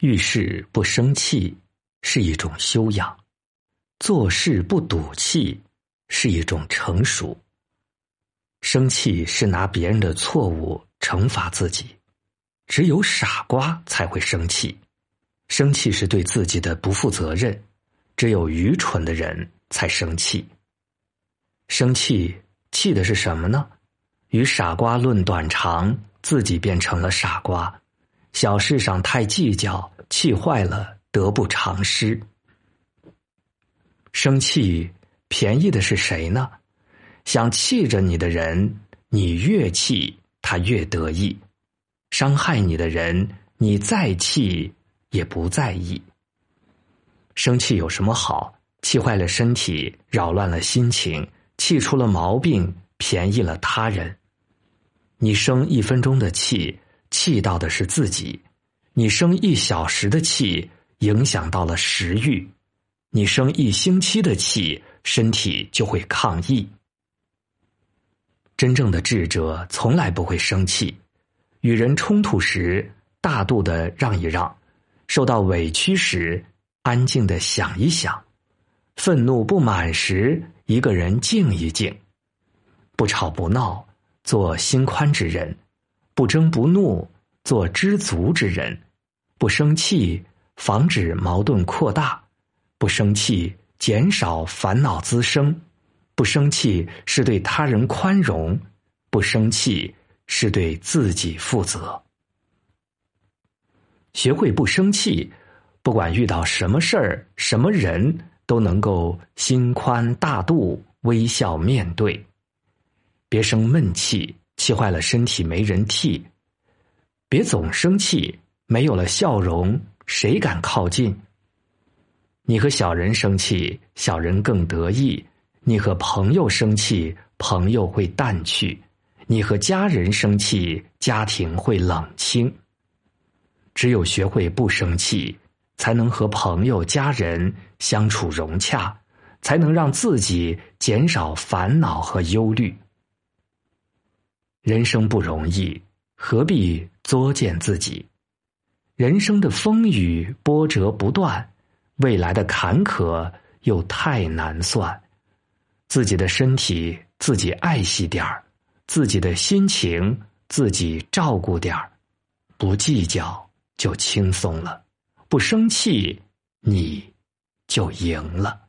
遇事不生气是一种修养，做事不赌气是一种成熟。生气是拿别人的错误惩罚自己，只有傻瓜才会生气。生气是对自己的不负责任，只有愚蠢的人才生气。生气气的是什么呢？与傻瓜论短长，自己变成了傻瓜；小事上太计较，气坏了得不偿失。生气便宜的是谁呢？想气着你的人，你越气他越得意；伤害你的人，你再气也不在意。生气有什么好？气坏了身体，扰乱了心情，气出了毛病，便宜了他人。你生一分钟的气，气到的是自己；你生一小时的气，影响到了食欲；你生一星期的气，身体就会抗议。真正的智者从来不会生气，与人冲突时大度的让一让，受到委屈时安静的想一想，愤怒不满时一个人静一静，不吵不闹做心宽之人，不争不怒做知足之人，不生气防止矛盾扩大，不生气减少烦恼滋生。不生气是对他人宽容，不生气是对自己负责。学会不生气，不管遇到什么事儿、什么人，都能够心宽大度、微笑面对。别生闷气，气坏了身体没人替；别总生气，没有了笑容，谁敢靠近？你和小人生气，小人更得意。你和朋友生气，朋友会淡去；你和家人生气，家庭会冷清。只有学会不生气，才能和朋友、家人相处融洽，才能让自己减少烦恼和忧虑。人生不容易，何必作践自己？人生的风雨波折不断，未来的坎坷又太难算。自己的身体自己爱惜点儿，自己的心情自己照顾点儿，不计较就轻松了，不生气你就赢了。